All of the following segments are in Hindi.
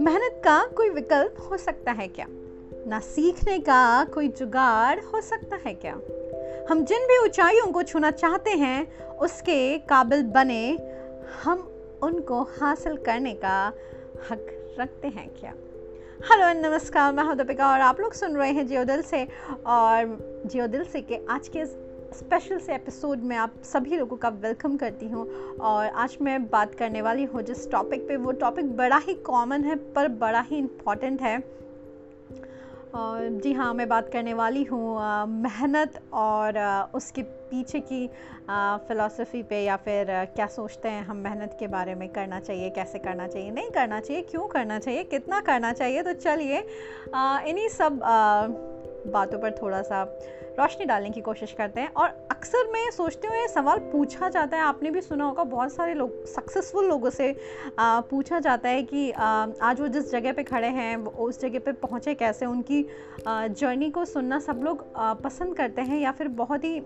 मेहनत का कोई विकल्प हो सकता है क्या? ना सीखने का कोई जुगाड़ हो सकता है क्या? हम जिन भी ऊंचाइयों को छूना चाहते हैं, उसके काबिल बने हम उनको हासिल करने का हक रखते हैं क्या? हेलो एंड नमस्कार, मैं हूँ दीपिका और आप लोग सुन रहे हैं जियो दिल से और जियो दिल से के आज के स्पेशल से एपिसोड में आप सभी लोगों का वेलकम करती हूँ। और आज मैं बात करने वाली हूँ जिस टॉपिक पे। वो टॉपिक बड़ा ही कॉमन है पर बड़ा ही इंपॉर्टेंट है। और जी हाँ मैं बात करने वाली हूँ मेहनत और आ, उसके पीछे की फ़िलासफ़ी पे या फिर आ, क्या सोचते हैं हम मेहनत के बारे में। करना चाहिए कैसे करना चाहिए नहीं करना चाहिए क्यों करना चाहिए कितना करना चाहिए तो चलिए इन्हीं सब आ, बातों पर थोड़ा सा रोशनी डालने की कोशिश करते हैं और अक्सर मैं सोचती हूँ ये सवाल पूछा जाता है। आपने भी सुना होगा बहुत सारे लोग सक्सेसफुल लोगों से आ, पूछा जाता है कि आ, आज वो जिस जगह पे खड़े हैं उस जगह पे पहुँचे कैसे? उनकी जर्नी को सुनना सब लोग आ, पसंद करते हैं या फिर बहुत ही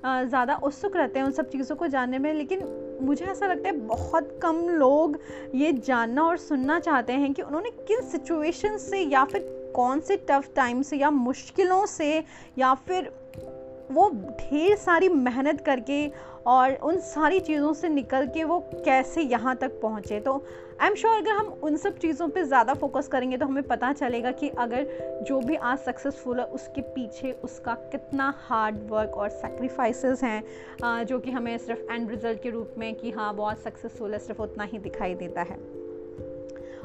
ज़्यादा उत्सुक रहते हैं उन सब चीज़ों को जानने में। लेकिन मुझे ऐसा लगता है बहुत कम लोग ये जानना और सुनना चाहते हैं कि उन्होंने किन सिचुएशन से या फिर कौन से टफ टाइम से या मुश्किलों से या फिर वो ढेर सारी मेहनत करके और उन सारी चीज़ों से निकल के वो कैसे यहाँ तक पहुँचे? तो आई एम श्योर अगर हम उन सब चीज़ों पे ज़्यादा फोकस करेंगे तो हमें पता चलेगा कि अगर जो भी आज सक्सेसफुल है, उसके पीछे उसका कितना हार्ड वर्क और सेक्रीफाइसेस हैं जो कि हमें सिर्फ़ एंड रिज़ल्ट के रूप में कि हाँ बहुत सक्सेसफुल है, सिर्फ़ उतना ही दिखाई देता है।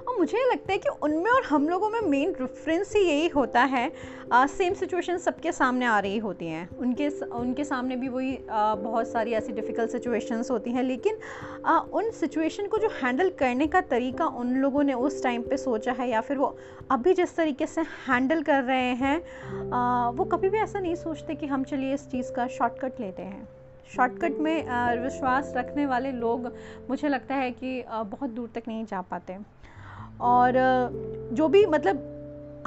और मुझे लगता है कि उनमें और हम लोगों में मेन डिफरेंस ही यही होता है। सेम सिचुएशन सबके सामने आ रही होती हैं। उनके उनके सामने भी वही बहुत सारी ऐसी डिफ़िकल्ट सिचुएशंस होती हैं लेकिन आ, उन सिचुएशन को जो हैंडल करने का तरीका उन लोगों ने उस टाइम पे सोचा है या फिर वो अभी जिस तरीके से हैंडल कर रहे हैं आ, वो कभी भी ऐसा नहीं सोचते कि हम चलिए इस चीज़ का शॉर्टकट लेते हैं। शॉर्टकट में विश्वास रखने वाले लोग मुझे लगता है कि बहुत दूर तक नहीं जा पाते। और जो भी मतलब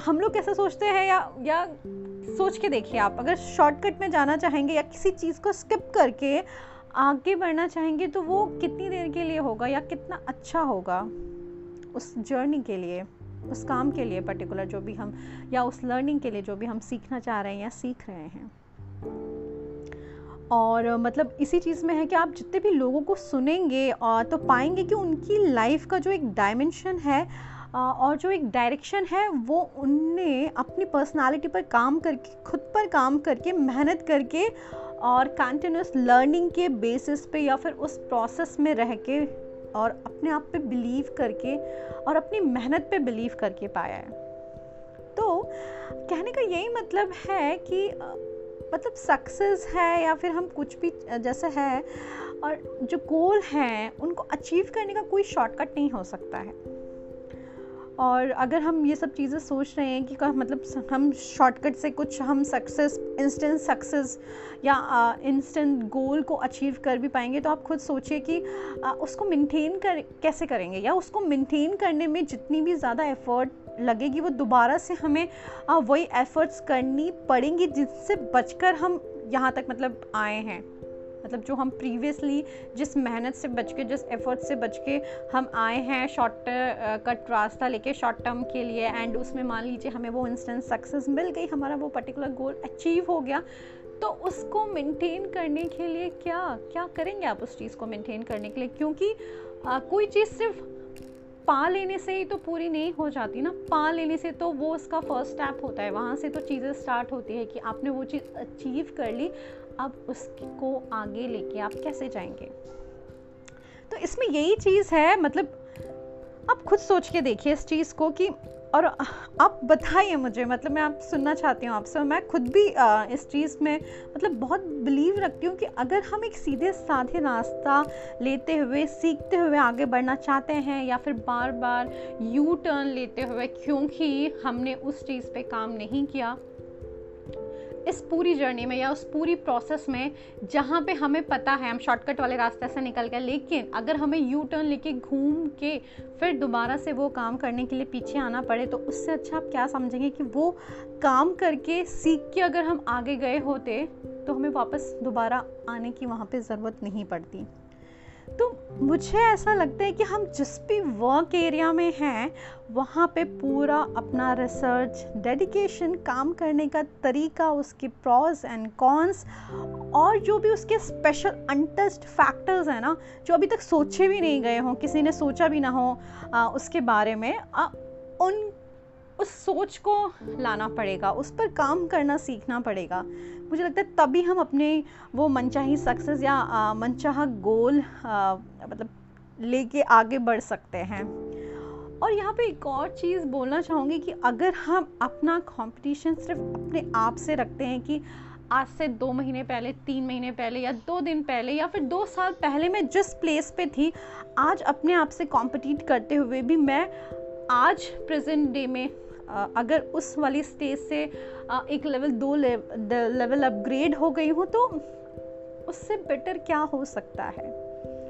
हम लोग कैसे सोचते हैं या या सोच के देखिए आप, अगर शॉर्टकट में जाना चाहेंगे या किसी चीज़ को स्किप करके आगे बढ़ना चाहेंगे तो वो कितनी देर के लिए होगा या कितना अच्छा होगा? उस जर्नी के लिए, उस काम के लिए पर्टिकुलर जो भी हम, या उस लर्निंग के लिए जो भी हम सीखना चाह रहे हैं या सीख रहे हैं। और मतलब इसी चीज़ में है कि आप जितने भी लोगों को सुनेंगे तो पाएँगे कि उनकी लाइफ का जो एक डायमेंशन है और जो एक डायरेक्शन है, वो उनने अपनी पर्सनालिटी पर काम करके, खुद पर काम करके, मेहनत करके और कंटिन्यूस लर्निंग के बेसिस पे या फिर उस प्रोसेस में रह के और अपने आप पे बिलीव करके और अपनी मेहनत पे बिलीव करके पाया है। तो कहने का यही मतलब है कि मतलब सक्सेस है या फिर हम कुछ भी जैसे है और जो गोल हैं उनको अचीव करने का कोई शॉर्टकट नहीं हो सकता है। और अगर हम ये सब चीज़ें सोच रहे हैं कि मतलब हम शॉर्टकट से कुछ हम सक्सेस इंस्टेंट सक्सेस या इंस्टेंट गोल को अचीव कर भी पाएँगे तो आप खुद सोचिए कि आ, उसको मेंटेन कर कैसे करेंगे? या उसको मेंटेन करने में जितनी भी ज़्यादा एफर्ट लगेगी वो दोबारा से हमें वही एफर्ट्स करनी पड़ेंगी जिससे बचकर हम यहाँ तक मतलब आए हैं। मतलब जो हम प्रीवियसली जिस मेहनत से बच के जिस एफर्ट से बच के हम आए हैं शॉर्ट कट रास्ता लेके शॉर्ट टर्म के लिए एंड उसमें मान लीजिए हमें वो इंस्टेंट सक्सेस मिल गई हमारा वो पर्टिकुलर गोल अचीव हो गया तो उसको मेंटेन करने के लिए क्या क्या करेंगे आप उस चीज़ को मेंटेन करने के लिए? क्योंकि आ, कोई चीज़ सिर्फ़ पा लेने से ही तो पूरी नहीं हो जाती ना। पा लेने से तो वो उसका फ़र्स्ट स्टेप होता है। वहाँ से तो चीज़ें स्टार्ट होती है कि आपने वो चीज़ अचीव कर ली, अब उसको आगे लेके आप कैसे जाएँगे? तो इसमें यही चीज़ है मतलब आप खुद सोच के देखिए इस चीज़ को कि और आप बताइए मुझे मतलब मैं आप सुनना चाहती हूँ आपसे मैं खुद भी इस चीज़ में मतलब बहुत बिलीव रखती हूँ कि अगर हम एक सीधे साधे रास्ता लेते हुए, सीखते हुए आगे बढ़ना चाहते हैं या फिर बार बार यू टर्न लेते हुए क्योंकि हमने उस चीज़ पे काम नहीं किया इस पूरी जर्नी में या उस पूरी प्रोसेस में जहाँ पे हमें पता है, हम शॉर्टकट वाले रास्ते से निकल गए, लेकिन अगर हमें यू टर्न लेके घूम के फिर दोबारा से वो काम करने के लिए पीछे आना पड़े तो उससे अच्छा आप क्या समझेंगे कि वो काम करके सीख के अगर हम आगे गए होते तो हमें वापस दोबारा आने की वहाँ पर ज़रूरत नहीं पड़ती। तो मुझे ऐसा लगता है कि हम जिस भी वर्क एरिया में हैं वहाँ पे पूरा अपना रिसर्च डेडिकेशन काम करने का तरीका उसके प्रॉज एंड कॉन्स और जो भी उसके स्पेशल अनटस्ट फैक्टर्स हैं ना जो अभी तक सोचे भी नहीं गए हों किसी ने सोचा भी ना हो आ, उसके बारे में आ, उन उस सोच को लाना पड़ेगा, उस पर काम करना सीखना पड़ेगा। मुझे लगता है तभी हम अपने वो मनचाही सक्सेस या मनचाहा गोल मतलब लेके आगे बढ़ सकते हैं। और यहाँ पे एक और चीज़ बोलना चाहूँगी कि अगर हम अपना कंपटीशन सिर्फ़ अपने आप से रखते हैं कि आज से दो महीने पहले, तीन महीने पहले या दो दिन पहले या फिर दो साल पहले मैं जिस प्लेस पे थी, आज अपने आप से कॉम्पिटिट करते हुए भी मैं आज प्रेजेंट डे में अगर उस वाली स्टेज से एक लेवल दो लेवल अपग्रेड हो गई हूँ तो उससे बेटर क्या हो सकता है?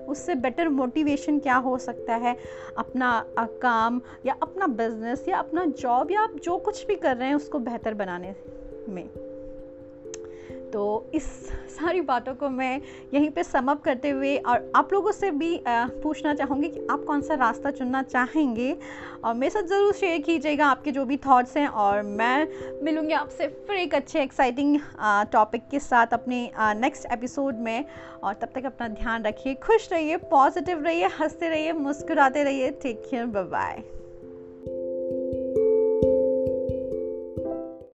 उससे बेटर मोटिवेशन क्या हो सकता है? अपना काम या अपना बिज़नेस या अपना जॉब या आप जो कुछ भी कर रहे हैं, उसको बेहतर बनाने में। तो इस सारी बातों को मैं यहीं पे समअप करते हुए और आप लोगों से भी पूछना चाहूँगी कि आप कौन सा रास्ता चुनना चाहेंगे। और मेरे साथ ज़रूर शेयर कीजिएगा आपके जो भी थॉट्स हैं और मैं मिलूँगी आपसे फिर एक अच्छे एक्साइटिंग टॉपिक के साथ अपने नेक्स्ट एपिसोड में। और तब तक अपना ध्यान रखिए, खुश रहिए पॉजिटिव रहिए, हँसते रहिए, मुस्कुराते रहिए। Take care bye